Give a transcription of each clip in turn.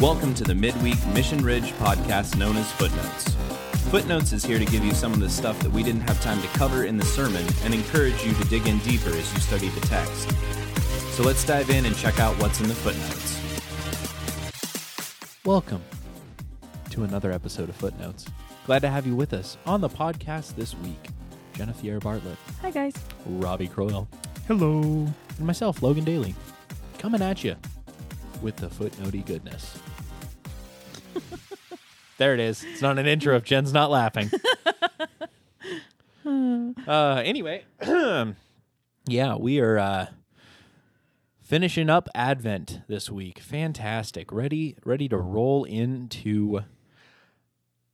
Welcome to the midweek Mission Ridge podcast known as Footnotes. Footnotes is here to give you some of the stuff that we didn't have time to cover in the sermon and encourage you to dig in deeper as you study the text. So let's dive in and check out what's in the footnotes. Welcome to another episode of Footnotes. Glad to have you with us on the podcast this week. Jennifer Bartlett, Hi, guys. Robbie Croyle, Hello. and myself, Logan Daly, coming at you with the footnotey goodness. there it is. It's not an intro if Jen's not laughing. uh, anyway, yeah, we are uh, finishing up Advent this week. Fantastic. Ready, ready to roll into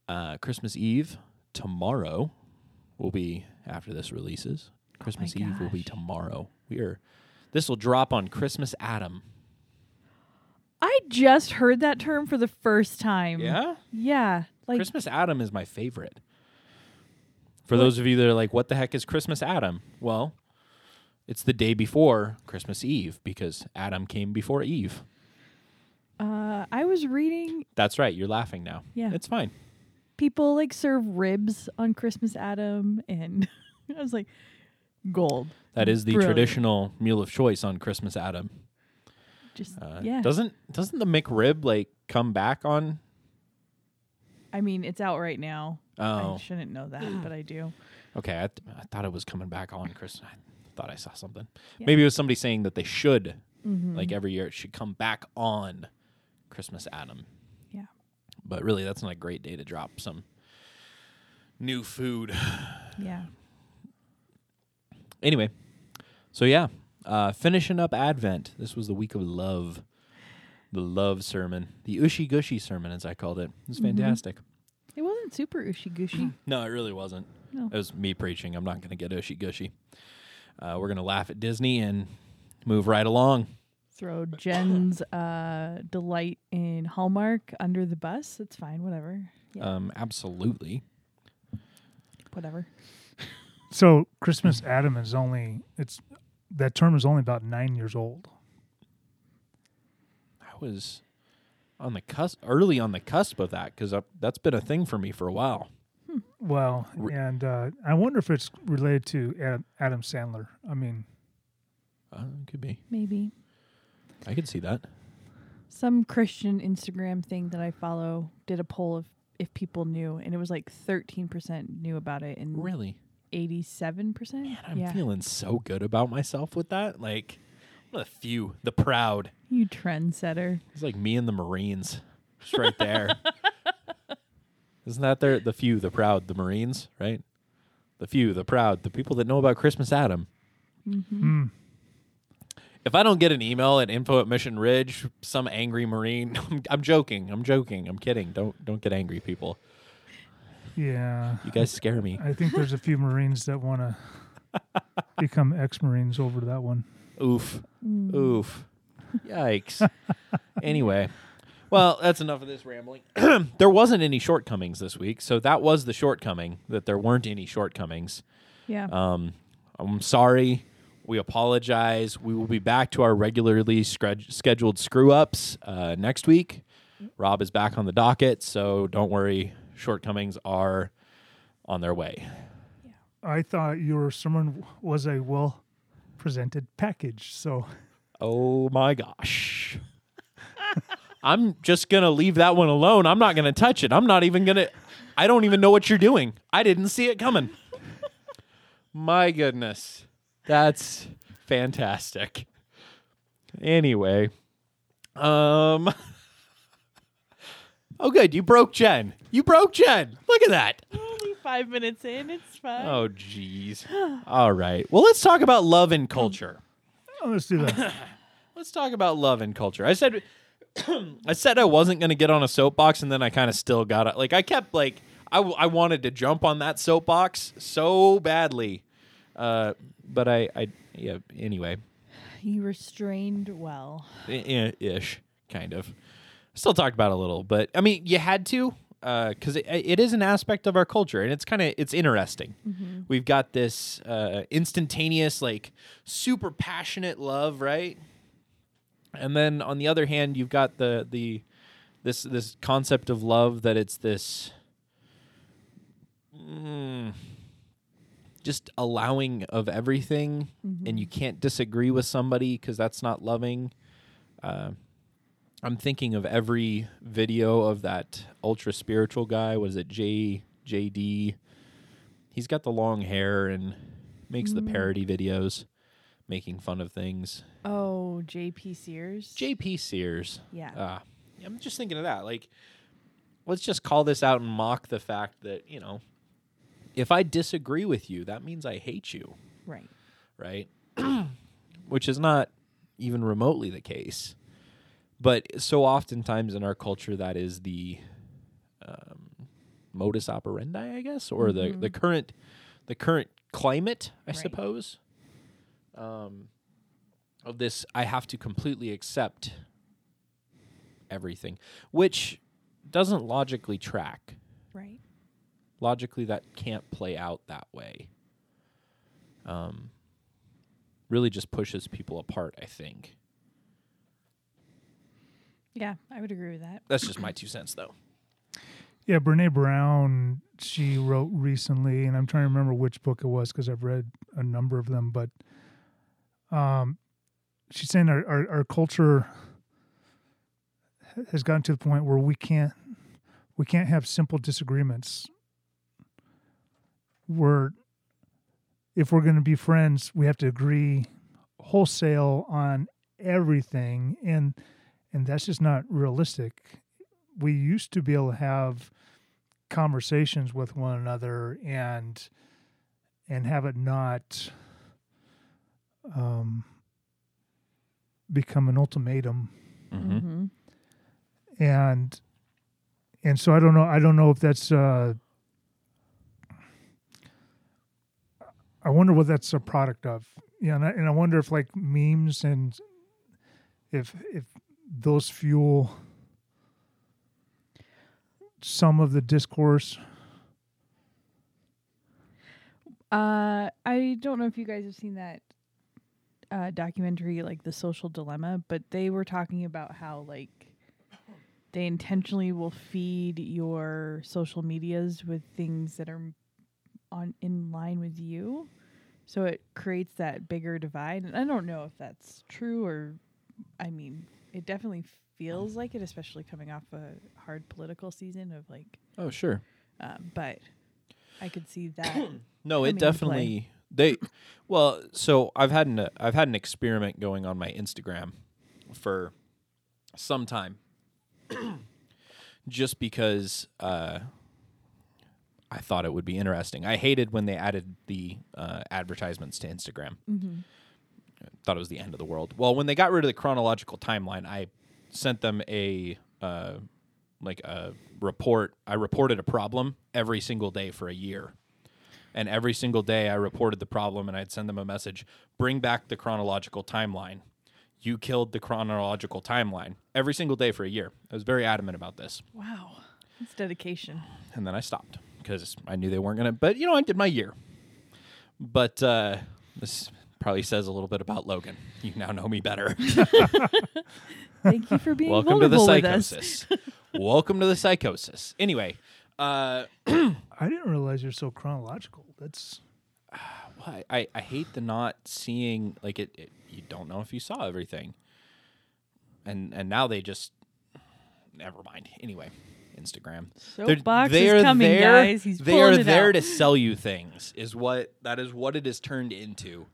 uh, Christmas Eve tomorrow. Will be after this releases. Christmas Eve will be tomorrow. We are. This will drop on Christmas Adam. I just heard that term for the first time. Yeah. Yeah. Like, Christmas Adam is my favorite. For those of you that are like, what the heck is Christmas Adam? Well, it's the day before Christmas Eve because Adam came before Eve. uh, I was reading That's right. You're laughing now. Yeah. It's fine. people like serve ribs on Christmas Adam, and I was like, gold. That is the Brilliant. traditional meal of choice on Christmas Adam. Just, Uh, yeah. Doesn't doesn't the McRib like come back on? I mean, it's out right now. Oh, I shouldn't know that, but I do. okay. I, th- I thought it was coming back on Christmas. I thought I saw something. Maybe it was somebody saying that they should, Mhm. like every year, it should come back on Christmas Adam. Yeah. But really, that's not a great day to drop some new food. Yeah. Anyway, so yeah, uh, finishing up Advent. This was the week of love, the love sermon, the ushy gushy sermon, as I called it. It was Mhm. fantastic. It wasn't super ushy gushy. No, it really wasn't. No. It was me preaching. I'm not going to get ushy gushy. Uh, we're going to laugh at Disney and move right along. Throw Jen's uh, delight in Hallmark under the bus. It's fine. Whatever. Yeah. Um, absolutely. whatever. So Christmas Adam is only it's that term is only about nine years old. I was on the cusp, early on the cusp of that because that's been a thing for me for a while. Well, Re- and uh, I wonder if it's related to Adam, Adam Sandler. I mean, Uh, could be. Maybe. I could see that. some Christian Instagram thing that I follow did a poll of if people knew, and it was like 13% knew about it and Really. 87%. Man, I'm yeah. feeling so good about myself with that. Like, the few, the proud. You trendsetter. It's like me and the Marines, just right there. Isn't that there? The few, the proud, the Marines, right? The few, the proud, the people that know about Christmas Adam. Mm-hmm. hmm, If I don't get an email at info at Mission Ridge, some angry Marine, I'm, I'm joking. I'm joking. I'm kidding. Don't don't get angry, people. Yeah. You guys scare me. I think there's a few Marines that want to become ex-Marines over to that one. Oof. Mm. Oof. Yikes. anyway, well, that's enough of this rambling. there wasn't any shortcomings this week, so that was the shortcoming that there weren't any shortcomings. Yeah. Um, I'm sorry. We apologize. We will be back to our regularly scred- scheduled screw ups uh, next week. Rob is back on the docket, so don't worry. Shortcomings are on their way. I thought your sermon was a well presented package. So Oh my gosh. I'm just going to leave that one alone. I'm not going to touch it. I'm not even going to. I don't even know what you're doing. I didn't see it coming. my goodness. That's fantastic. Anyway. Um. Oh, good. You broke Jen. You broke Jen. Look at that. Only five minutes in. It's fine. Oh, jeez. All right. Well, let's talk about love and culture. oh, let's do that. Let's talk about love and culture. I said, I said I wasn't going to get on a soapbox, and then I kind of still got it. Like I kept like I, w- I wanted to jump on that soapbox so badly, uh, but I I yeah. Anyway, You restrained well. I- I- ish kind of. Still talked about it a little, but I mean, you had to because it, it is an aspect of our culture, and it's kind of it's interesting. We've got this uh, instantaneous, like super passionate love, right? And then on the other hand, you've got the the this this concept of love that it's this mm, just allowing of everything and you can't disagree with somebody because that's not loving uh, i'm thinking of every video of that ultra spiritual guy was it j jd he's got the long hair and makes the parody videos making fun of things Oh, J.P. Sears. jp sears yeah. uh, I'm just thinking of that. Like, let's just call this out and mock the fact that, you know, if I disagree with you, that means I hate you, right. right? Which is not even remotely the case. But so oftentimes in our culture, that is the um, modus operandi, I guess, or the, the current the current climate, I Right. suppose. Um, of this, I have to completely accept everything, which doesn't logically track. Right. Logically, that can't play out that way. Um, really just pushes people apart, I think. Yeah, I would agree with that. That's just my two cents, though. Yeah, Brene Brown, she wrote recently, and I'm trying to remember which book it was because I've read a number of them, but um, she's saying our, our, our culture has gotten to the point where we can't we can't have simple disagreements. We're if we're going to be friends, we have to agree wholesale on everything, and and that's just not realistic. We used to be able to have conversations with one another and and have it not um, become an ultimatum Mm-hmm. Mm-hmm. and and so I don't know I don't know if that's uh I wonder what that's a product of yeah and I, and I wonder if like memes and if if those fuel some of the discourse Uh, I don't know if you guys have seen that uh, documentary, like the social dilemma, but they were talking about how like they intentionally will feed your social medias with things that are on in line with you, so it creates that bigger divide. And I don't know if that's true or, I mean, it definitely feels like it, especially coming off a hard political season of like, Oh, sure. um, but I could see that. No, it definitely they well, so I've had an I've had an experiment going on my Instagram for some time. Just because uh I thought it would be interesting. I hated when they added the uh, advertisements to Instagram. Mhm. Thought it was the end of the world. Well, when they got rid of the chronological timeline, I sent them a uh, like a report. I reported a problem every single day for a year. And every single day I reported the problem and I'd send them a message, bring back the chronological timeline. You killed the chronological timeline every single day for a year. I was very adamant about this. Wow, it's dedication. And then I stopped because I knew they weren't going to. But, you know, I did my year. But uh, this probably says a little bit about Logan. You now know me better. Thank you for being Welcome to the vulnerable with us. psychosis. Welcome to the psychosis. Anyway, uh, I didn't realize you're so chronological that's I, I, I hate the not seeing like it, it. You don't know if you saw everything, and and now they just never mind. Anyway, Instagram. They're- Soapbox they is are coming, there- guys. He's they pulling are it there out. to sell you things. Is what that is what it has turned into.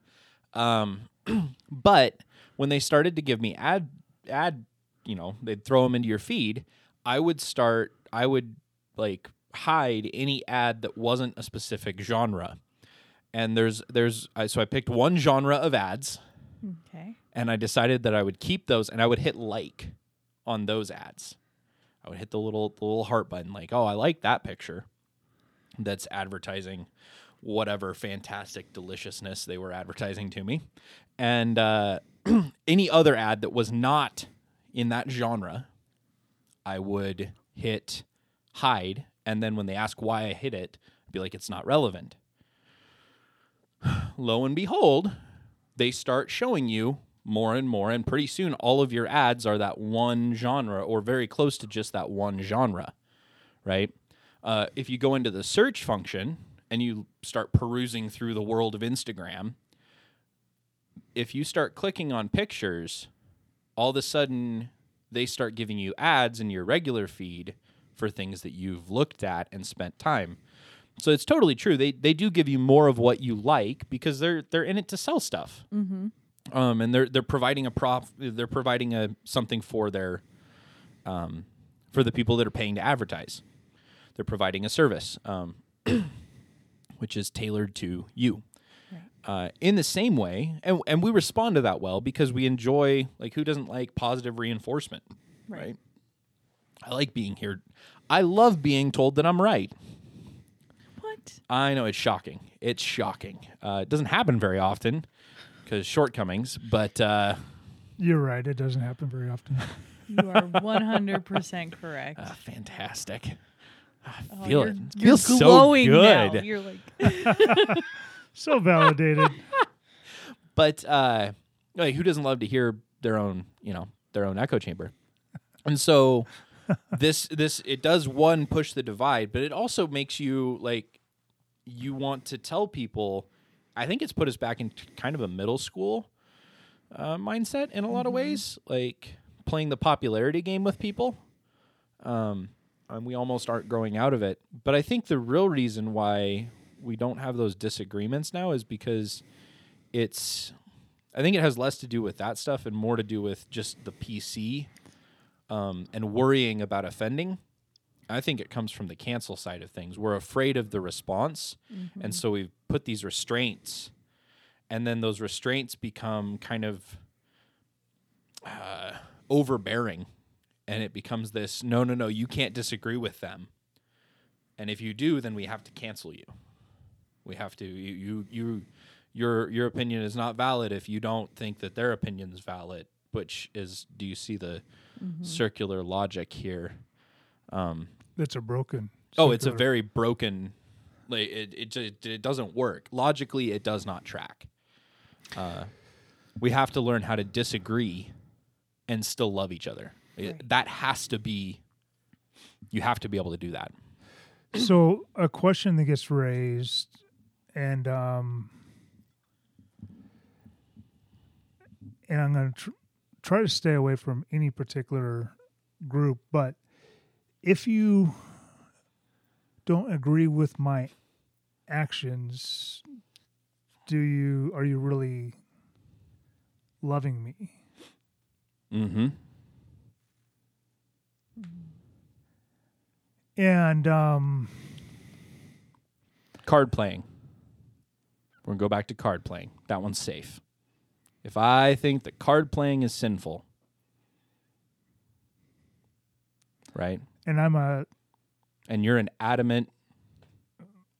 Um, but when they started to give me ad ad, you know, they'd throw them into your feed. I would start. I would like hide any ad that wasn't a specific genre. And there's there's I so I picked one genre of ads Okay. and I decided that I would keep those and I would hit like on those ads. I would hit the little the little heart button like, "Oh, I like that picture." That's advertising whatever fantastic deliciousness they were advertising to me. And uh, any other ad that was not in that genre, I would hit hide and then when they ask why I hit it, I'd be like it's not relevant. Lo and behold, they start showing you more and more, and pretty soon all of your ads are that one genre or very close to just that one genre, right? Uh, if you go into the search function and you start perusing through the world of Instagram, if you start clicking on pictures, all of a sudden they start giving you ads in your regular feed for things that you've looked at and spent time. So it's totally true. They they do give you more of what you like because they're they're in it to sell stuff. Mm-hmm. Um, and they're they're providing a prof they're providing a something for their um, for the people that are paying to advertise. They're providing a service, um, which is tailored to you. Uh, in the same way, and and we respond to that well because we enjoy like who doesn't like positive reinforcement, Right. right? I like being here. I love being told that I'm right. What? I know it's shocking. It's shocking. Uh, it doesn't happen very often because shortcomings, but uh, You're right. It doesn't happen very often. You are 100% correct. uh, fantastic. I Oh, feel you're, it. It you're feels so glowing good. Now. You're like, so validated. but uh like who doesn't love to hear their own you know their own echo chamber and so this this it does one push the divide but it also makes you like you want to tell people i think it's put us back in kind of a middle school uh, mindset in a lot of ways like playing the popularity game with people um and we almost aren't growing out of it but i think the real reason why we don't have those disagreements now is because it's I think it has less to do with that stuff and more to do with just the PC um, and worrying about offending. I think it comes from the cancel side of things. We're afraid of the response, and so we've put these restraints, and then those restraints become kind of uh, overbearing, and it becomes this: no, no, no, you can't disagree with them, and if you do, then we have to cancel you. We have to you you you your your opinion is not valid if you don't think that their opinion is valid. Which is, do you see the circular logic here? Um, That's a broken. oh, it's a very broken. Like it, it, ju- it doesn't work logically. It does not track. Uh, we have to learn how to disagree and still love each other. It- Right. that has to be. You have to be able to do that. So a question that gets raised, and um, and I'm going to tr- try to stay away from any particular group, but if you don't agree with my actions, do you are you really loving me? Mm-hmm. And um, Card playing. We're gonna go back to card playing. That one's safe. If I think that card playing is sinful, right, and I'm a and you're an adamant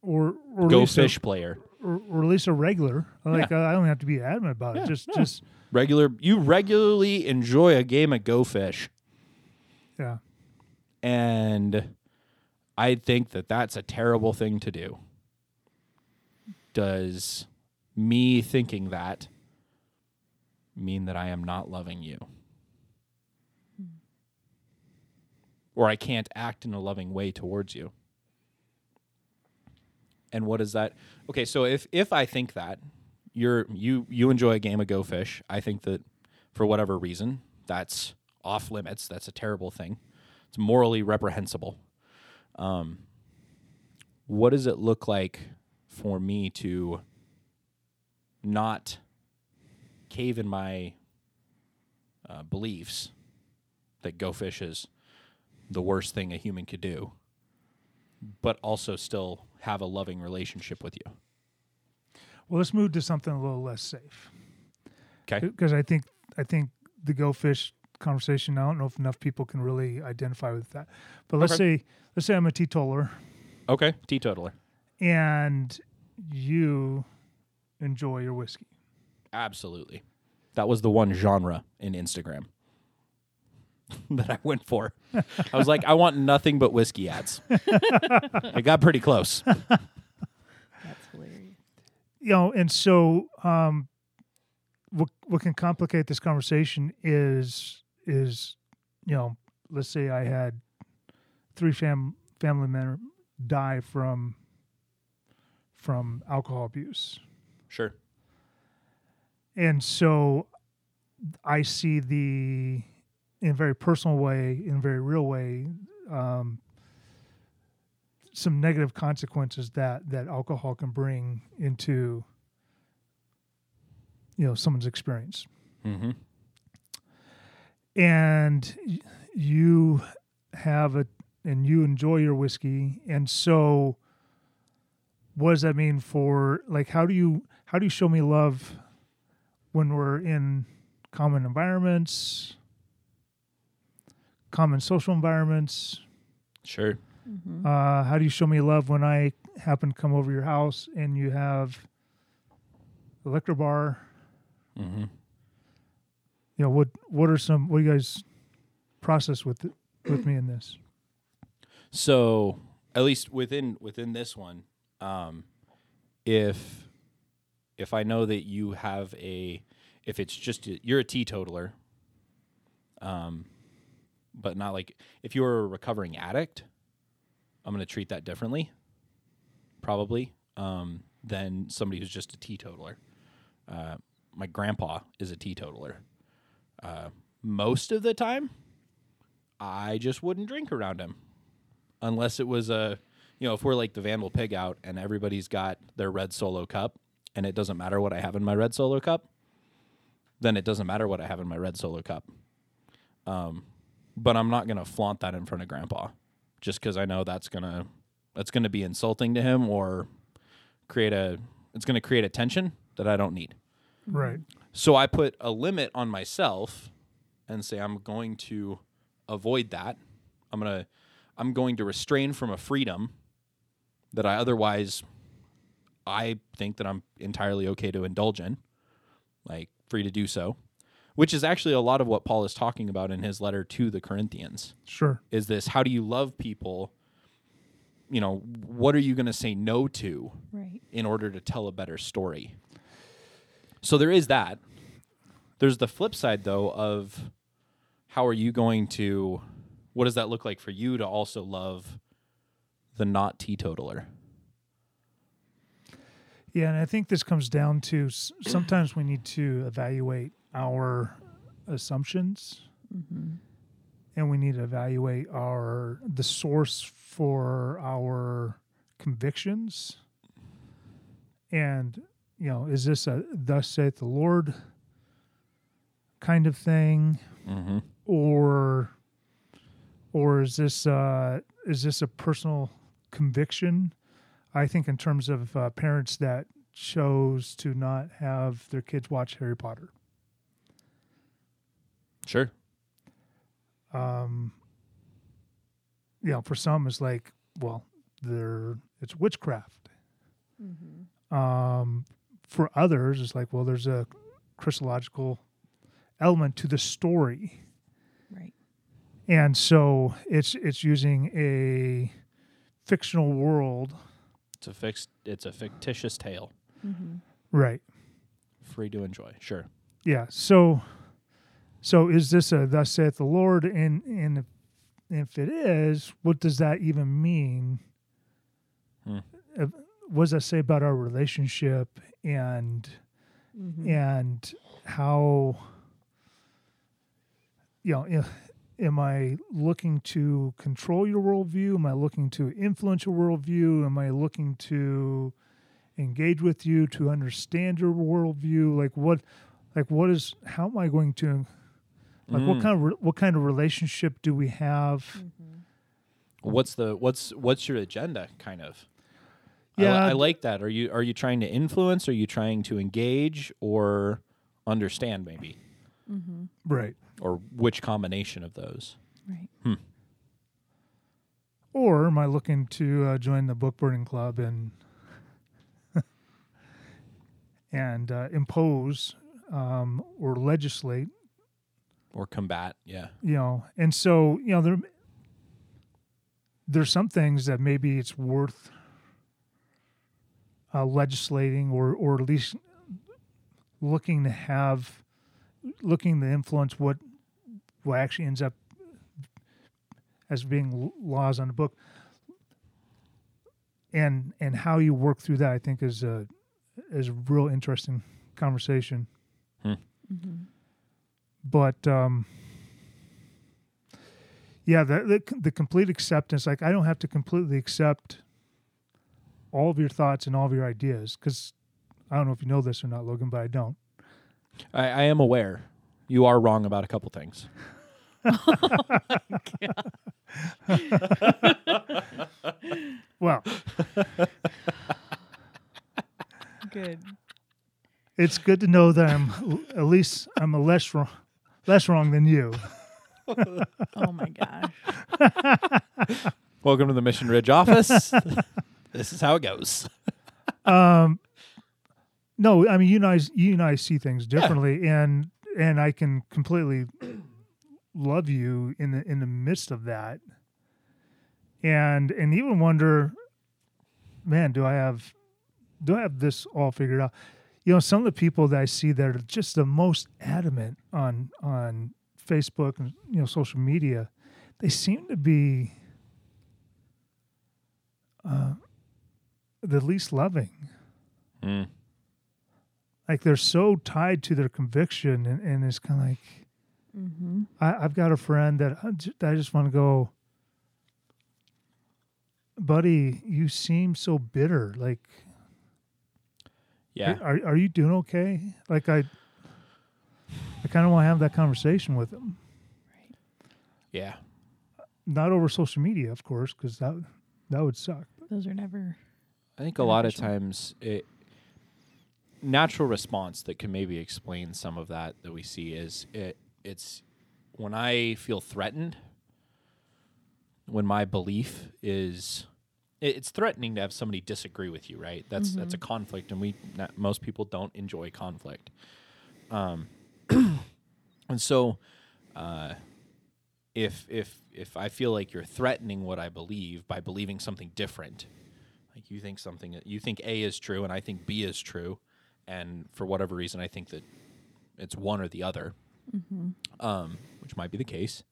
or, or go least a- fish player, or, or at least a regular. Like uh, I don't have to be adamant about Yeah, it. Just yeah. just regular, you regularly enjoy a game of go fish, yeah. and I think that that's a terrible thing to do. Does me thinking that mean that I am not loving you? Or I can't act in a loving way towards you? And what is that? Okay, so if if I think that you're you you enjoy a game of Go Fish, I think that for whatever reason that's off limits. That's a terrible thing. It's morally reprehensible. Um, what does it look like for me to not cave in my uh, beliefs that Go Fish is the worst thing a human could do, but also still have a loving relationship with you? Well, let's move to something a little less safe Okay. because I think I think the go fish conversation. I don't know if enough people can really identify with that. But let's Okay. say let's say I'm a teetotaler Okay. Teetotaler. and you enjoy your whiskey. Absolutely. That was the one genre in Instagram that I went for. I was like, I want nothing but whiskey ads. it got pretty close. That's hilarious. You know, and so um, what what can complicate this conversation is is you know let's say I had three fam family members die from from alcohol abuse, Sure. and so I see the in a very personal way, in a very real way, um, some negative consequences that that alcohol can bring into you know someone's experience. Mm-hmm. And you have a and you enjoy your whiskey and so what does that mean for like how do you how do you show me love when we're in common environments common social environments Sure. uh, how do you show me love when i happen to come over your house and you have electro bar Mm-hmm. You know what what are some what do you guys process with it, with me in this So at least within within this one, um, if if I know that you have a if it's just you're a teetotaler, um, but not like if you're a recovering addict, I'm going to treat that differently, probably, um, than somebody who's just a teetotaler. Uh, my grandpa is a teetotaler. Uh, most of the time, I just wouldn't drink around him. Unless it was a you know if we're like the vandal pig out and everybody's got their red solo cup and it doesn't matter what i have in my red solo cup then it doesn't matter what i have in my red solo cup. Um, but i'm not going to flaunt that in front of grandpa just because i know that's going to that's to be insulting to him or create a it's to create a tension that i don't need. Right so I put a limit on myself and say I'm going to avoid that. I'm going to I'm going to restrain from a freedom that I otherwise I think that I'm entirely okay to indulge in. Like free to do so. Which is actually a lot of what Paul is talking about in his letter to the Corinthians. sure Is this how do you love people? You know, what are you going to say no to? Right. in order to tell a better story. So there is that. There's the flip side though of how are you going to what does that look like for you to also love the not teetotaler? Yeah, and I think this comes down to sometimes we need to evaluate our assumptions, mm-hmm. and we need to evaluate our the source for our convictions. And you know, is this a "Thus saith the Lord" kind of thing, Mm-hmm. or or is this uh, is this a personal conviction? I think in terms of uh, parents that chose to not have their kids watch Harry Potter. Sure. Um, you know, for some it's like, well, they're it's witchcraft. Um, for others, it's like, well, there's a Christological element to the story. Right. and so it's it's using a fictional world It's a fixed it's a fictitious tale. Mm-hmm. right Free to enjoy. Sure. yeah so so is this a thus saith the lord and and if, if it is what does that even mean Hmm. What does that say about our relationship and Mm-hmm. and how you know if, am i looking to control your worldview am i looking to influence your worldview am i looking to engage with you to understand your worldview like what like what is how am i going to like what Mm. kind of re- what kind of relationship do we have What's the what's what's your agenda kind of? I Yeah. I, like that. Are you are you trying to influence? Are you trying to engage or understand maybe? Mm-hmm. right Or which combination of those? Right. or am i looking to uh, join the book burning club and and uh, impose um, or legislate Or combat, yeah. you know and so you know there there's some things that maybe it's worth uh, legislating or or at least looking to have looking to influence what what actually ends up as being laws on the book. And and how you work through that i think is a is a real interesting conversation. Mm-hmm. but um yeah the, the the complete acceptance like i don't have to completely accept all of your thoughts and all of your ideas because i don't know if you know this or not logan but i don't I, I am aware you are wrong about a couple things. well Good. it's good to know that i'm at least i'm a less wrong less wrong than you Oh my gosh. Welcome to the Mission Ridge office. this is how it goes. um no i mean you and i you and i see things differently and and i can completely love you in the in the midst of that. And and even wonder man do i have do i have this all figured out? You know some of the people that i see that are just the most adamant on on facebook and you know social media they seem to be uh the least loving. Mm. Like they're so tied to their conviction and, and it's kind of like Mm-hmm. I, I've got a friend that I ju- that I just want to go, buddy. You seem so bitter. Like, Yeah. are are you doing okay? Like, I, I kind of want to have that conversation with him, Yeah. not over social media, of course, because that that would suck. Those are never. I think a lot of times it natural response that can maybe explain some of that that we see is it it's when I feel threatened when my belief is it- it's threatening to have somebody disagree with you, right? That's that's a conflict and we not, most people don't enjoy conflict. Um and so uh if if if I feel like you're threatening what I believe by believing something different, like you think something you think A is true and I think B is true, and for whatever reason I think that it's one or the other, um, which might be the case,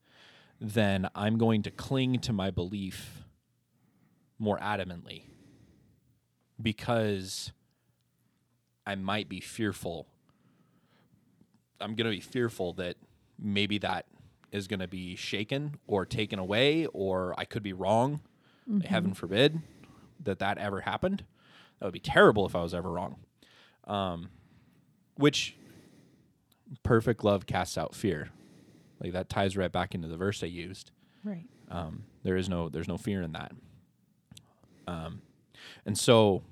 then I'm going to cling to my belief more adamantly because I might be fearful. I'm going to be fearful that maybe that is going to be shaken or taken away, or I could be wrong. Heaven forbid that that ever happened. That would be terrible if I was ever wrong. Um, which perfect love casts out fear. Like that ties right back into the verse I used. Right. Um, there is no there's no fear in that. Um, and so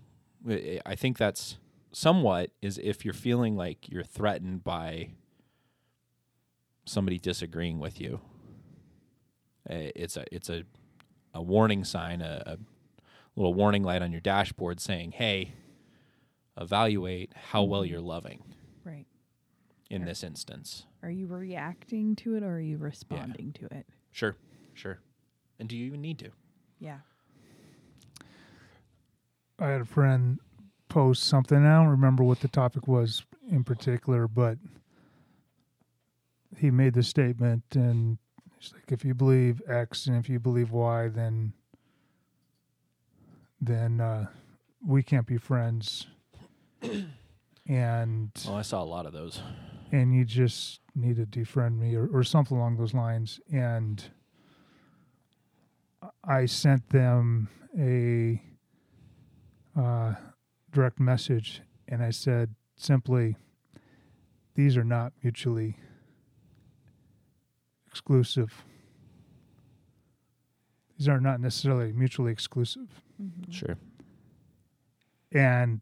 I think that's somewhat is if you're feeling like you're threatened by somebody disagreeing with you. eh, It's a it's a a warning sign, a, a little warning light on your dashboard saying, "Hey, evaluate how well you're loving Right. in this instance." Are you reacting to it or are you responding to it? Sure, sure. And do you even need to? Yeah. I had a friend post something. I don't remember what the topic was in particular, but he made the statement, and he's like, "If you believe X and if you believe Y, then then uh, we can't be friends." And Oh, I saw a lot of those. and you just need to defriend me or, or something along those lines. And I sent them a uh, direct message and I said simply, these are not mutually exclusive. These are not necessarily mutually exclusive. Mm-hmm. Sure. And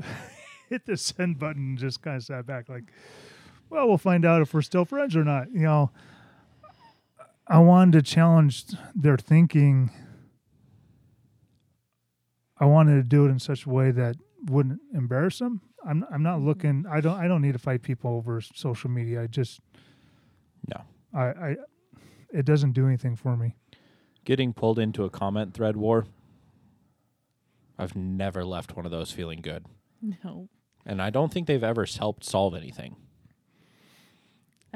hit the send button and just kind of sat back like, well, we'll find out if we're still friends or not. You know, I wanted to challenge their thinking. I wanted to do it in such a way that wouldn't embarrass them. I'm I'm not mm-hmm. looking. I don't I don't need to fight people over social media. I just No. I I it doesn't do anything for me. Getting pulled into a comment thread war. I've never left one of those feeling good. No. and I don't think they've ever helped solve anything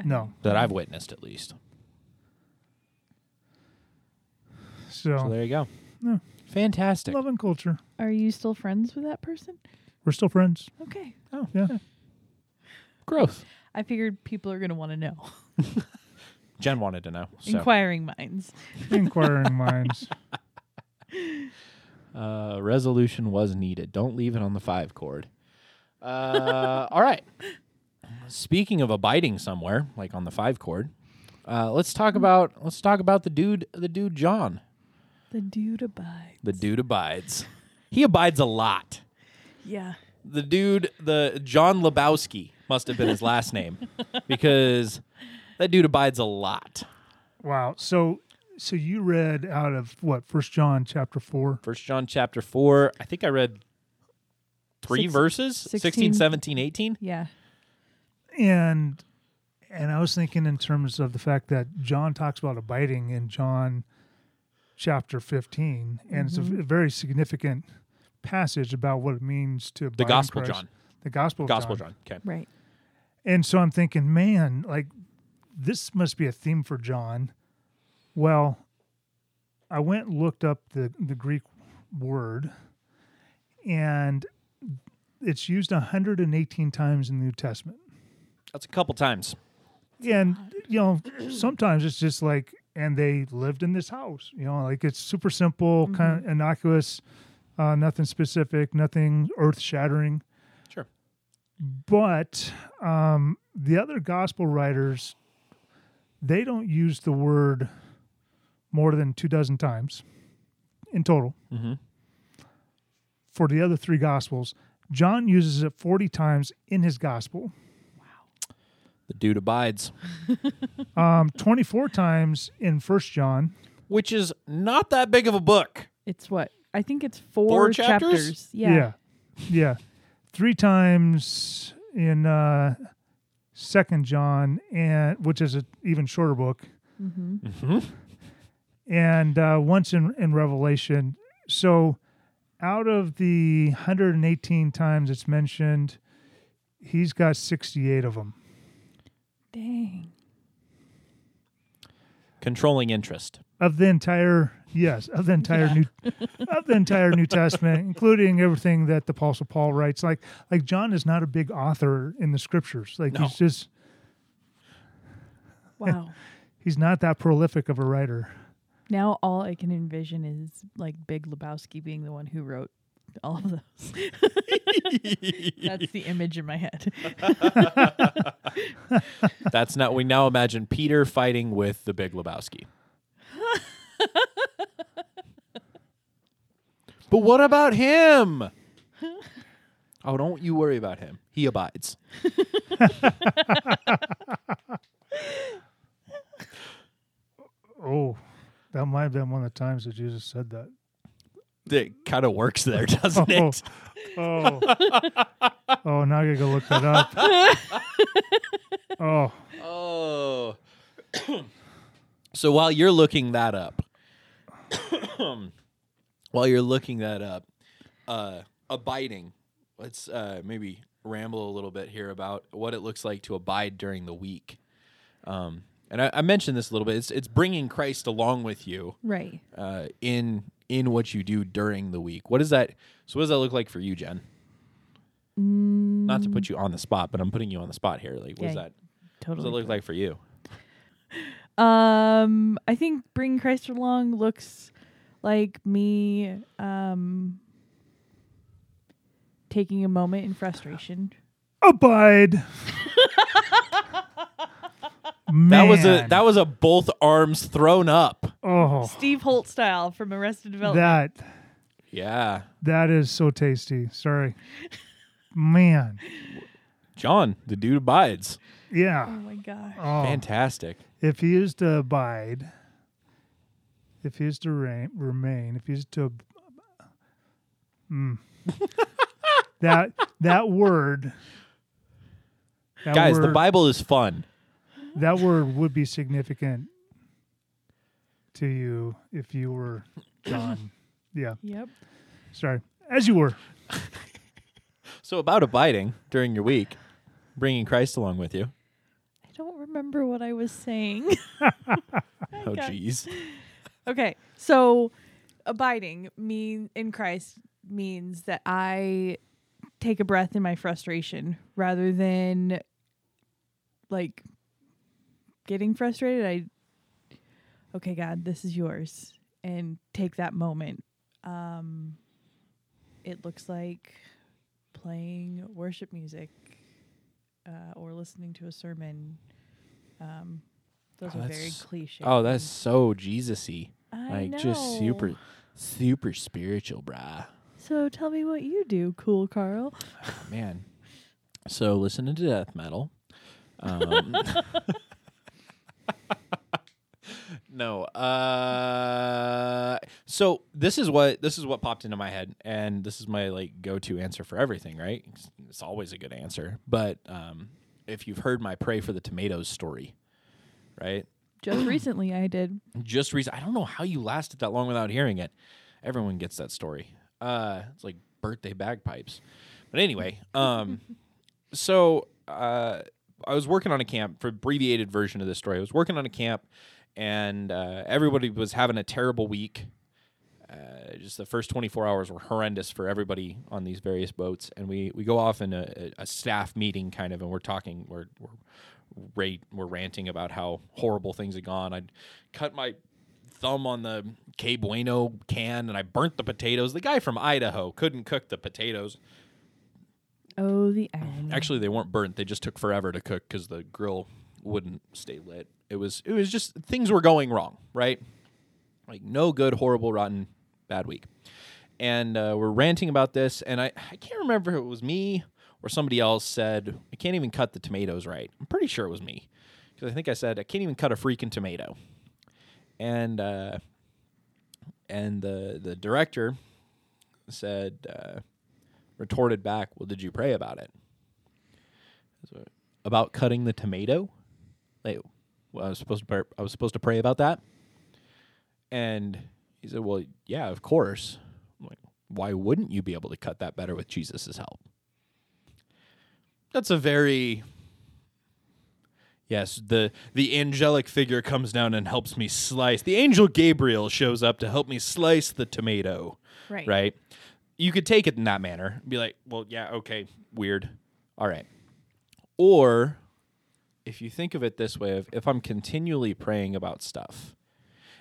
No. that I've witnessed, at least. So, So there you go. Yeah. Fantastic. love and culture. Are you still friends with that person? We're still friends. Okay. Oh, Yeah. growth. I figured people are going to want to know. Jen wanted to know. So, Inquiring minds. Inquiring minds. uh, resolution was needed. Don't leave it on the five chord. Uh, all right. Speaking of abiding somewhere, like on the five chord, uh, let's talk about let's talk about the dude, the dude John. The dude abides. The dude abides. He abides a lot. Yeah. The dude, the John Lebowski must have been his last name because that dude abides a lot. Wow. So, so you read out of what? First John chapter four. First John chapter 4, I think I read 3 Six- verses, 16, 16. 17, 18. Yeah. and and I was thinking in terms of the fact that John talks about abiding in John chapter 15 and it's a mm-hmm. very significant passage about what it means to abide The Gospel Christ. John. the gospel of Gospel John. John. Okay. Right. and so I'm thinking man like this must be a theme for John well I went and looked up the the Greek word and it's used 118 times in the New Testament That's a couple times. and you know sometimes it's just like and they lived in this house you know like it's super simple kind of innocuous uh, nothing specific nothing earth shattering Sure. but um, the other gospel writers they don't use the word more than two dozen times in total Mm-hmm. for the other three gospels john uses it 40 times in his gospel Wow. The dude abides, um, 24 times in first john which is not that big of a book. It's what? I think it's four, Four chapters? Yeah. yeah yeah three times in uh second john and which is an even shorter book Mm-hmm. Mm-hmm. And uh once in in revelation so out of the 118 times it's mentioned he's got 68 of them Dang. Controlling interest. of the entire yes of the entire Yeah. new of the entire new testament including everything that the apostle paul writes like like john is not a big author in the scriptures like No. he's just Wow. he's not that prolific of a writer now all I can envision is like Big Lebowski being the one who wrote all of those. That's the image in my head. That's not. We now imagine Peter fighting with the Big Lebowski. but what about him? Oh, don't you worry about him. He abides. oh that might have been one of the times that jesus said that It kind of works there, doesn't oh it? oh oh now i gotta go look that up oh Oh. so while you're looking that up, while you're looking that up, uh, abiding, let's uh, maybe ramble a little bit here about what it looks like to abide during the week. Um, and I, I mentioned this a little bit. It's it's bringing Christ along with you Right. uh, in in what you do during the week. What does that? So what does that look like for you, Jen? Not to put you on the spot, but I'm putting you on the spot here. Like, what does Yeah, that? What Totally. does it look like for you? Um, I think bringing Christ along looks like me um taking a moment in frustration. abide That was a Man. that was a both arms thrown up. oh Steve Holt style from Arrested Development. that Yeah, that is so tasty sorry man John, the dude abides. Yeah. Oh yeah my god. oh. Fantastic. if he is to abide, if he is to reign, remain, if he is to, mm. that that word, that Guys, the word, Bible is fun. That word would be significant to you if you were John. yeah, Yep. sorry, as you were. So about abiding during your week, bringing Christ along with you. I don't remember what I was saying. Oh, God. jeez. Okay, so abiding mean in Christ means that I take a breath in my frustration rather than like getting frustrated. I okay, God, this is yours, and take that moment. Um, it looks like playing worship music uh, or listening to a sermon. Um, those Oh, are very cliche. Oh, that's so Jesus-y. I Like just super, super spiritual, brah. So tell me what you do, cool Carl. Man. So listening to death metal. Um, no. Uh so this is what this is what popped into my head and this is my like go-to answer for everything, right? It's, it's always a good answer. But um if you've heard my pray for the tomatoes story, right? Just recently I did. just recently, I don't know how you lasted that long without hearing it. Everyone gets that story. Uh, it's like birthday bagpipes. But anyway, um, so uh, I was working on a camp for abbreviated version of this story. I was working on a camp, and uh, everybody was having a terrible week. Uh, just the first 24 hours were horrendous for everybody on these various boats, and we, we go off in a, a staff meeting kind of, and we're talking, we're we're rate we're ranting about how horrible things had gone. I'd cut my thumb on the K Bueno can and I burnt the potatoes. The guy from Idaho couldn't cook the potatoes. Oh, the irony. Actually, they weren't burnt. They just took forever to cook because the grill wouldn't stay lit. It was it was just things were going wrong, right? Like no good, horrible, rotten, bad week. And uh, we're ranting about this, and I, I can't remember if it was me or somebody else said I can't even cut the tomatoes right. I'm pretty sure it was me because I think I said I can't even cut a freaking tomato. And uh, and the the director said uh, retorted back, "Well, did you pray about it?" About cutting the tomato? I was supposed to pray, I was supposed to pray about that. And he said, "Well, yeah, of course. I'm like, why wouldn't you be able to cut that better with Jesus' help?" That's a very Yes, the the angelic figure comes down and helps me slice. The angel Gabriel shows up to help me slice the tomato right. right? You could take it in that manner. Be like, well, yeah, okay, weird. All right. Or if you think of it this way, if, if I'm continually praying about stuff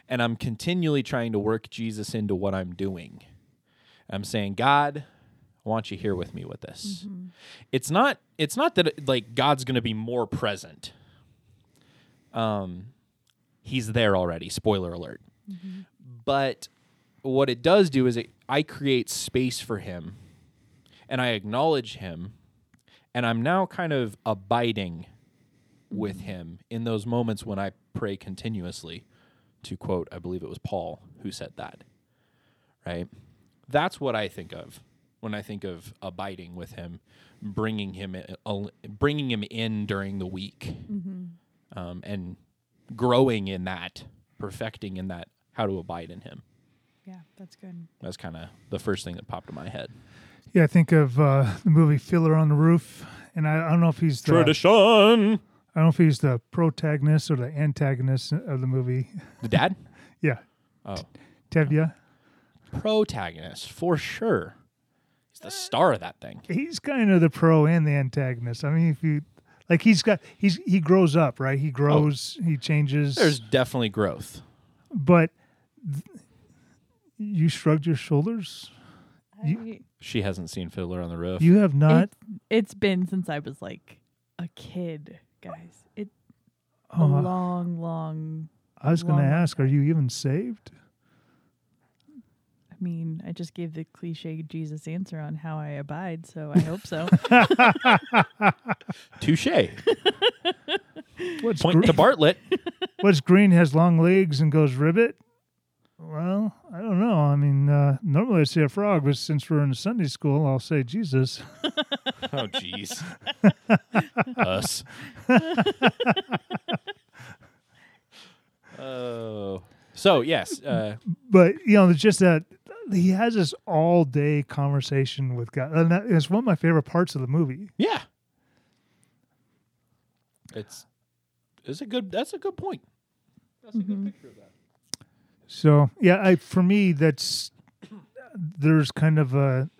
and I'm continually trying to work Jesus into what I'm doing, I'm saying, God, I want you here with me with this. It's not it's not that it, like God's going to be more present. Um he's there already, spoiler alert. But what it does do is it, I create space for him and I acknowledge him and I'm now kind of abiding with him in those moments when I pray continuously to quote I believe it was Paul who said that right that's what I think of when I think of abiding with him bringing him in, bringing him in during the week um, and growing in that perfecting in that how to abide in him Yeah, that's good. that's kind of the first thing that popped in my head. Yeah, I think of uh, the movie Fiddler on the Roof, and I, I don't know if he's the Tradition. I don't know if he's the protagonist or the antagonist of the movie. The dad? Yeah, Oh, Tevye. protagonist for sure. He's the star of that thing. He's kind of the pro and the antagonist. I mean, if you like, he's got he's he grows up, right? He oh. grows, he changes. There's definitely growth. but th- you shrugged your shoulders. You- She hasn't seen Fiddler on the Roof. You have not. it's, it's been since I was like a kid, guys. It a Oh, long, long. I was going to long ask, are you even saved? I mean, I just gave the cliche Jesus answer on how I abide, so I hope so. Touche. What's Point gr- to Bartlett. what's green has long legs and goes ribbit? Well, I don't know. I mean, uh, normally I'd say a frog, but since we're in Sunday school, I'll say Jesus. Oh, jeez. Us. oh. So yes, uh, But you know, it's just that he has this all day conversation with God, and that is one of my favorite parts of the movie. Yeah. It's it's a good that's a good point. That's a good picture of that. So yeah, I for me that's there's kind of a, a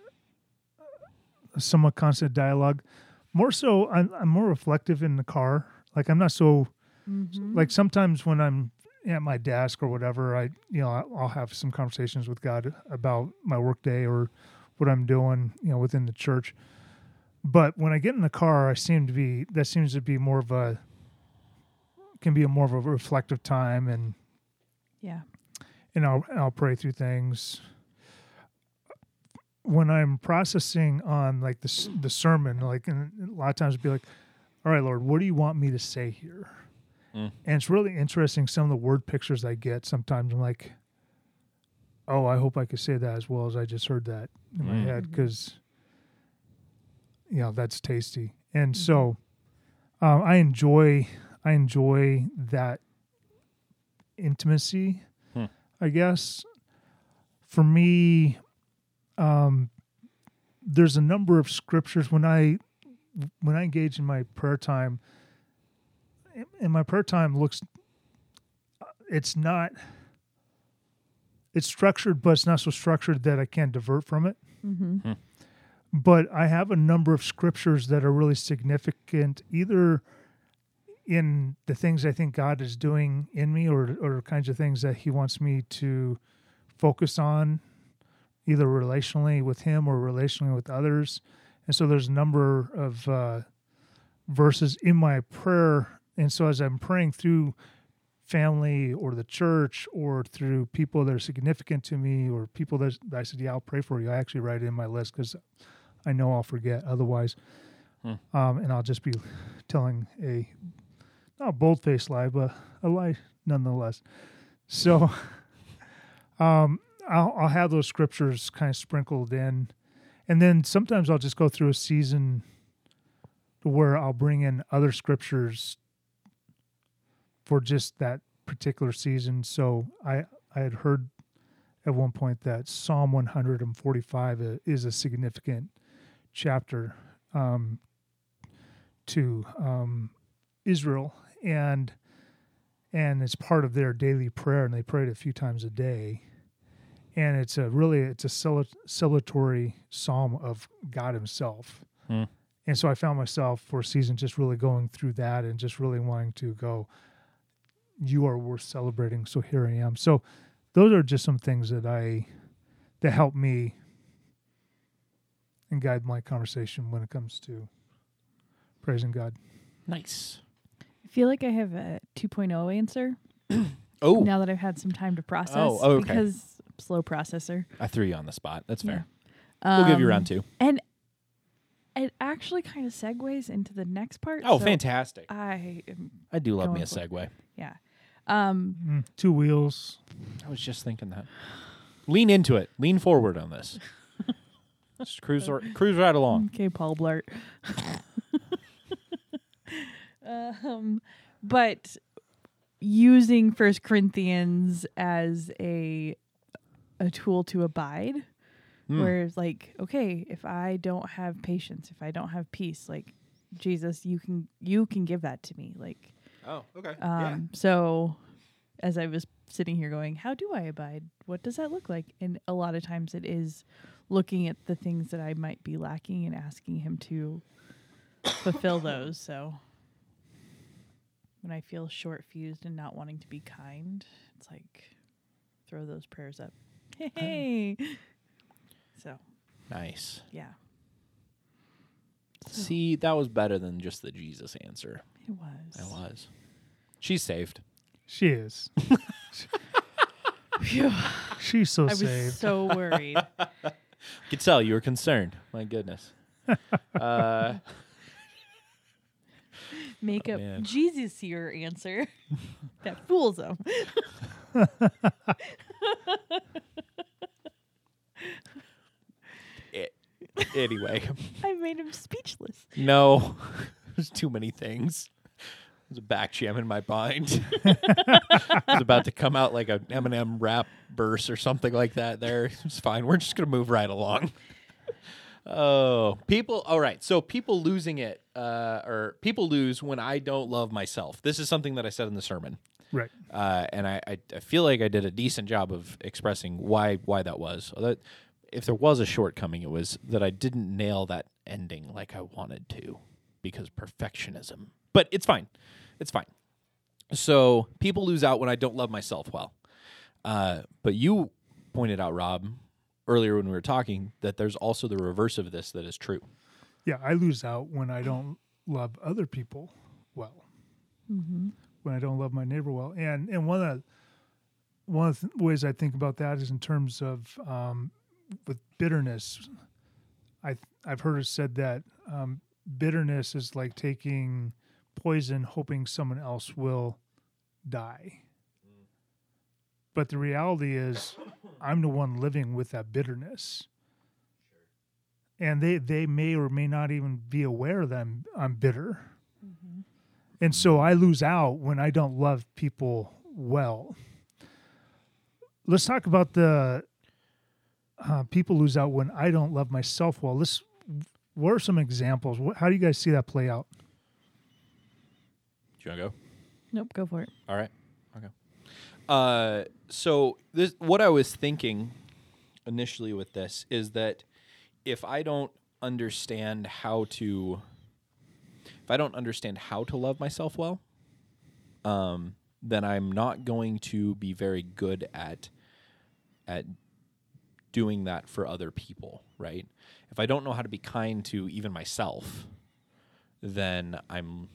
somewhat constant dialogue. More so, I'm, I'm more reflective in the car. Like I'm not so mm-hmm. like sometimes when I'm at my desk or whatever, I you know I'll I'll have some conversations with God about my workday or what I'm doing, you know, within the church. But when I get in the car, I seem to be that seems to be more of a can be a more of a reflective time and Yeah. and I'll I'll pray through things. When I'm processing on like the the sermon, like and a lot of times it'd be like, "All right, Lord, what do you want me to say here?" Mm. And it's really interesting. Some of the word pictures I get sometimes, I'm like, "Oh, I hope I could say that as well as I just heard that in my Mm. head," because you know that's tasty. And so, um, I enjoy I enjoy that intimacy. Hmm. I guess for me, um, there's a number of scriptures when I when I engage in my prayer time. And my prayer time looks, it's not, it's structured, but it's not so structured that I can't divert from it. Mm-hmm. But I have a number of scriptures that are really significant, either in the things I think God is doing in me or or kinds of things that he wants me to focus on either relationally with him or relationally with others. And so there's a number of uh, verses in my prayer and so as I'm praying through family or the church or through people that are significant to me or people that I said, yeah, I'll pray for you. I actually write it in my list because I know I'll forget otherwise. Hmm. Um, and I'll just be telling a not a bold faced lie, but a lie nonetheless. So um, I'll, I'll have those scriptures kind of sprinkled in. And then sometimes I'll just go through a season where I'll bring in other scriptures for just that particular season. So I, I had heard at one point that Psalm 145 is a significant chapter um, to um, Israel, and and it's part of their daily prayer, and they pray it a few times a day. And it's a really it's a cele- celebratory psalm of God Himself. Hmm. And so I found myself for a season just really going through that and just really wanting to go, you are worth celebrating. So here I am. So those are just some things that I that help me and guide my conversation when it comes to praising God. Nice. I feel like I have a 2.0 answer Oh, now that I've had some time to process. Oh, okay. Because I'm a slow processor. I threw you on the spot. That's fair. Yeah. We'll give you Um, round two. And it actually kind of segues into the next part. Oh, so fantastic. I am, I do love me a for segue. yeah. Um, Mm, two wheels. I was just thinking that. Lean into it. Lean forward on this. Just cruise or, cruise right along. Okay, Paul Blart. um, but using First Corinthians as a a tool to abide, Hmm. where it's like, okay, if I don't have patience, if I don't have peace, like Jesus, you can you can give that to me, like. Oh, okay. Um, So, as I was sitting here going, how do I abide? What does that look like? And a lot of times it is looking at the things that I might be lacking and asking Him to fulfill those. So, when I feel short fused and not wanting to be kind, it's like throw those prayers up. Hey. So, Nice. yeah, See, that was better than just the Jesus answer. it was. It was. She's saved. She is. Phew. She's so I was saved. so worried. Could tell you were concerned. My goodness. uh, make Oh, up man. Jesus your answer. that fools them. Anyway, I made him speechless. no, there's too many things. There's a back jam in my mind. it's about to come out like a Eminem rap verse or something like that. There, it's fine. We're just gonna move right along. Oh, people. All right. So people losing it, uh, or people lose when I don't love myself. This is something that I said in the sermon, Right. uh, and I, I, I feel like I did a decent job of expressing why why that was. That if there was a shortcoming, it was that I didn't nail that ending like I wanted to because perfectionism. But it's fine. It's fine. So people lose out when I don't love myself well. Uh, but you pointed out, Rob, earlier when we were talking, that there's also the reverse of this that is true. Yeah, I lose out when I don't love other people well. When I don't love my neighbor well, and and one of the, one of the ways I think about that is in terms of um, with bitterness. I I've heard it said that um, bitterness is like taking poison, hoping someone else will die. But the reality is, I'm the one living with that bitterness and they they may or may not even be aware that I'm I'm bitter, and so I lose out when I don't love people well. Let's talk about the uh, people lose out when I don't love myself well. Let's. What are some examples? What, how do you guys see that play out? Do you want to go? Nope, go for it. All right. Okay. Uh, so this, what I was thinking initially with this is that if I don't understand how to, if I don't understand how to love myself well, um, then I'm not going to be very good at at doing that for other people, right? If I don't know how to be kind to even myself, then I'm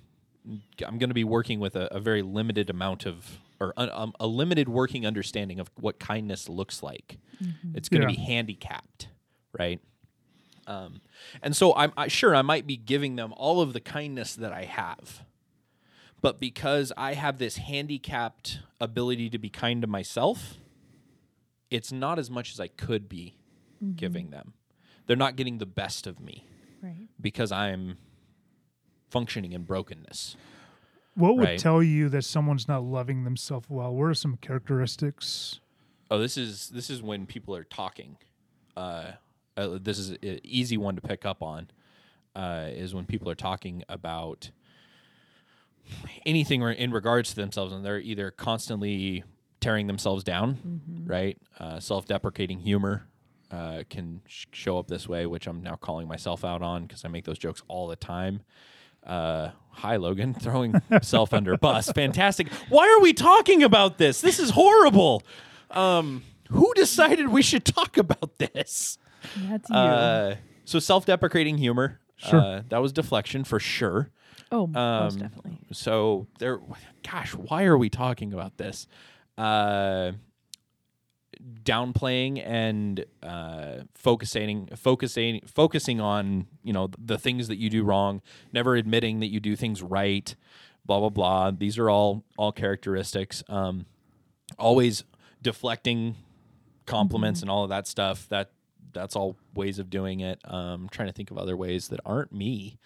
I'm going to be working with a, a very limited amount of or un, um, a limited working understanding of what kindness looks like. It's going to Yeah. be handicapped, right? Um, and so I'm I, sure I might be giving them all of the kindness that I have, but because I have this handicapped ability to be kind to myself, it's not as much as I could be giving them. They're not getting the best of me Right. because I'm functioning in brokenness. What would tell you that someone's not loving themselves well? What are some characteristics? Oh, this is this is when people are talking. Uh, uh, this is an easy one to pick up on. Uh, is when people are talking about anything in regards to themselves, and they're either constantly tearing themselves down, right? Uh, self-deprecating humor uh, can sh- show up this way, which I'm now calling myself out on because I make those jokes all the time. Uh, hi, Logan, throwing self under a bus. Fantastic. Why are we talking about this? This is horrible. Um, who decided we should talk about this? That's you. Uh, so self-deprecating humor. Sure. Uh, that was deflection for sure. oh, most Um, definitely. So there, gosh, why are we talking about this? Uh, downplaying and uh, focusing, focusing, focusing on you know the things that you do wrong, never admitting that you do things right, blah blah blah. These are all all characteristics. Um, always deflecting compliments and all of that stuff. That that's all ways of doing it. Um, trying to think of other ways that aren't me.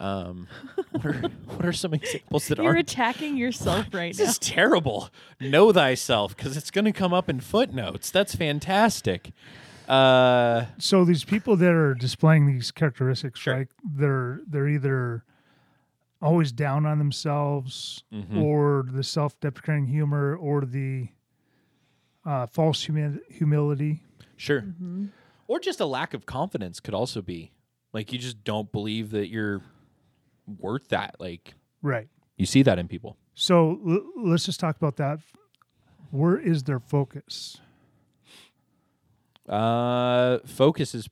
Um, what are what are some examples that You're aren't? attacking yourself right now. This is terrible. Know thyself, because it's going to come up in footnotes. That's fantastic. Uh, So these people that are displaying these characteristics, Sure. right? They're they're either always down on themselves, Mhm. or the self-deprecating humor, or the uh, false humi- humility. sure. Mm-hmm. Or just a lack of confidence could also be like you just don't believe that you're worth that. Like Right. you see that in people. So l- let's just talk about that. Where is their focus? Uh, focus is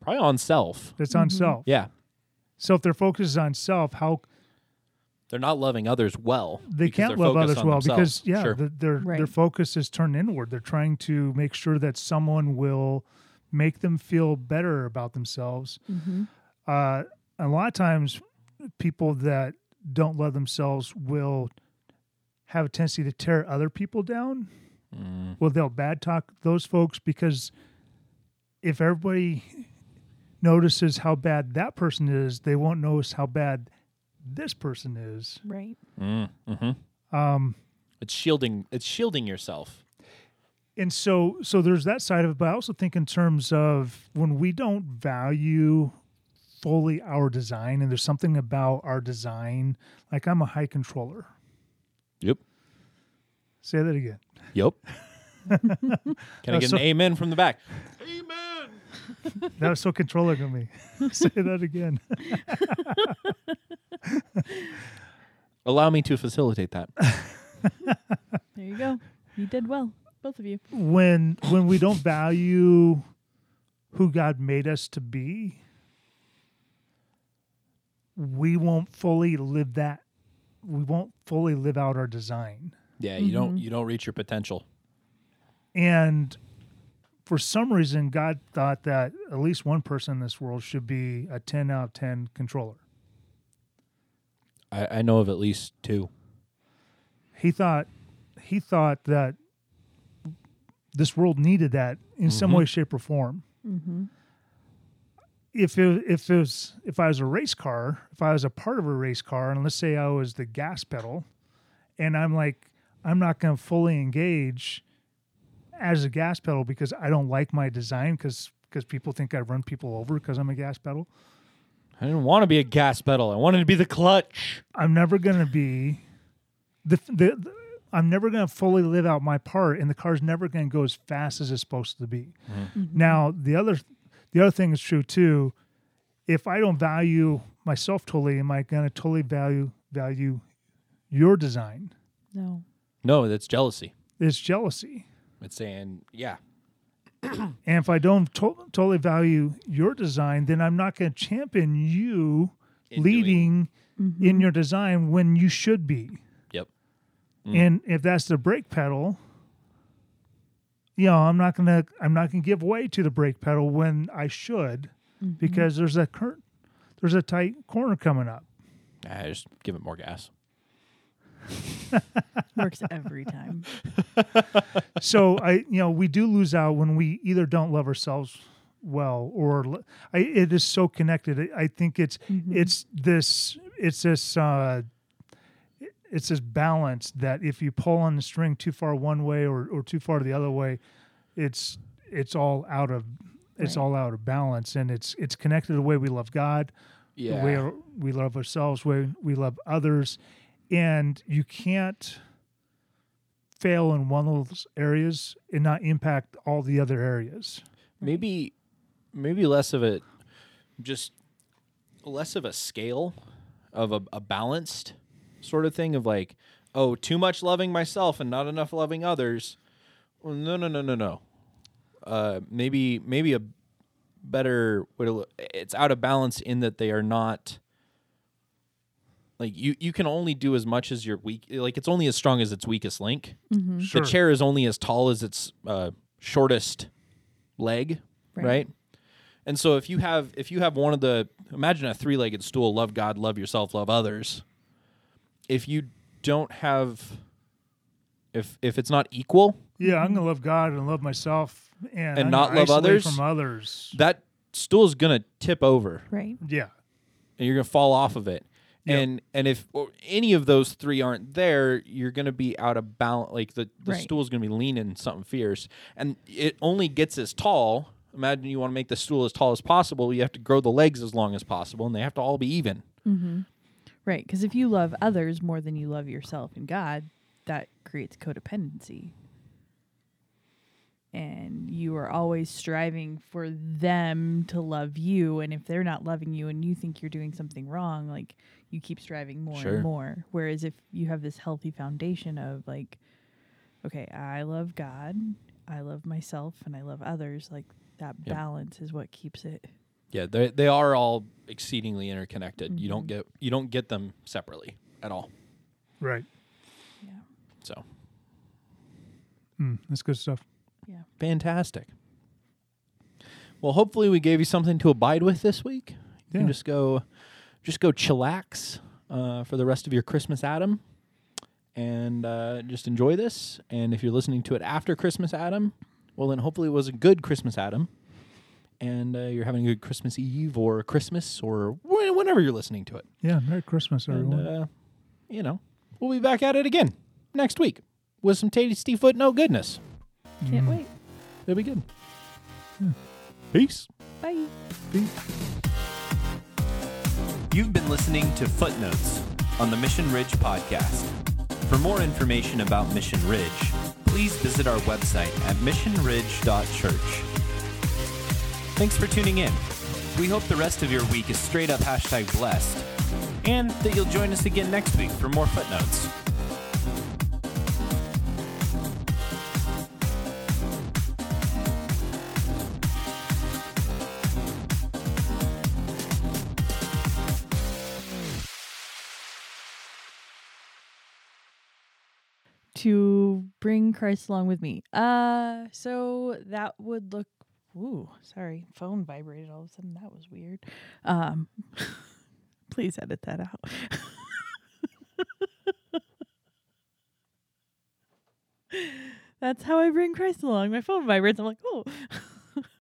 probably on self. It's on self. Yeah, So if their focus is on self, how they're not loving others well. they can't love others well themselves. because yeah, Sure. the, their their focus is turned inward. They're trying to make sure that someone will make them feel better about themselves. Mm-hmm. Uh, a lot of times, people that don't love themselves will have a tendency to tear other people down. Mm, Well, they'll bad talk those folks because if everybody notices how bad that person is, they won't notice how bad this person is. Right. Mm, hmm Um, It's shielding. It's shielding yourself. and so so there's that side of it but i also think in terms of when we don't value fully our design and there's something about our design like i'm a high controller Yep. say that again Yep. Can I get so- an amen from the back? Amen. That was so controlling of me say that again Allow me to facilitate that. There you go. You did well, both of you. when when we don't value who god made us to be we won't fully live that we won't fully live out our design Yeah, you don't. You don't reach your potential. And for some reason, God thought that at least one person in this world should be a 10 out of 10 controller. I, I know of at least two. He thought he thought that this world needed that in some Mhm. way, shape, or form. Mm-hmm. If it, if it was if I was a race car, if I was a part of a race car, and let's say I was the gas pedal, and I'm like, I'm not going to fully engage as a gas pedal because I don't like my design because because people think I run people over because I'm a gas pedal. I didn't want to be a gas pedal. I wanted to be the clutch. I'm never going to be the, the, the I'm never going to fully live out my part and the car's never going to go as fast as it's supposed to be. Mm-hmm. Now, the other the other thing is true too. If I don't value myself totally, am I going to totally value value your design? No. No, that's jealousy. It's jealousy. It's saying, yeah, And if I don't to- totally value your design, then I'm not going to champion you In leading in mm-hmm. your design when you should be. yep. Mm. And if that's the brake pedal, you know, I'm not gonna I'm not gonna give way to the brake pedal when I should, because there's a cur- there's a tight corner coming up. I just give it more gas. Works every time. so I you know we do lose out when we either don't love ourselves well or l- I, it is so connected. I- I think it's it's this it's this uh, it's this balance that if you pull on the string too far one way or, or too far the other way, it's it's all out of it's Right. all out of balance and it's it's connected to the way we love God, the way we love ourselves, way we love others, and you can't fail in one of those areas and not impact all the other areas. maybe maybe less of a just less of a scale of a, a balanced sort of thing of like oh too much loving myself and not enough loving others well, no no no no no uh maybe maybe a better way to look, it's out of balance in that they are not like you you can only do as much as your weak like it's only as strong as its weakest link Sure. the chair is only as tall as its uh, shortest leg, right. Right. And so if you have if you have one of the imagine a three-legged stool, love God, love yourself, love others. If you don't have if if it's not equal, Yeah, I'm gonna love God and love myself, and, And not love others? from others. that stool is going to tip over Right. Yeah, and you're going to fall off of it. Yep. And and if or any of those three aren't there, you're going to be out of balance. Like the, the Right. stool's going to be leaning something fierce, and it only gets as tall. Imagine you want to make the stool as tall as possible. You have to grow the legs as long as possible, and they have to all be even. Mm-hmm. Right. Because if you love others more than you love yourself and God, that creates codependency. And you are always striving for them to love you. And if they're not loving you and you think you're doing something wrong, like you keep striving more Sure. and more. Whereas if you have this healthy foundation of like, okay, I love God, I love myself, and I love others, like that Yep. balance is what keeps it. Yeah, they they are all exceedingly interconnected. You don't get you don't get them separately at all. right. Yeah. So Mm, that's good stuff. Yeah. fantastic. Well, hopefully we gave you something to abide with this week. You Yeah. can just go, just go chillax uh, for the rest of your Christmas Adam, and uh, just enjoy this. And if you're listening to it after Christmas Adam, well, then hopefully it was a good Christmas Adam, and uh, you're having a good Christmas Eve or Christmas or wh- whenever you're listening to it. Yeah, Merry Christmas, And, everyone. uh, you know, we'll be back at it again next week with some tasty footnote goodness. Can't Mm. wait. It'll be good. Peace. Bye. Peace. You've been listening to Footnotes on the Mission Ridge podcast. For more information about Mission Ridge, please visit our website at missionridge.church. Thanks for tuning in. We hope the rest of your week is straight up hashtag blessed, and that you'll join us again next week for more footnotes. To bring Christ along with me. Uh so that would look ooh, sorry, phone vibrated all of a sudden. That was weird. Um please edit that out. That's how I bring Christ along. My phone vibrates. I'm like, oh.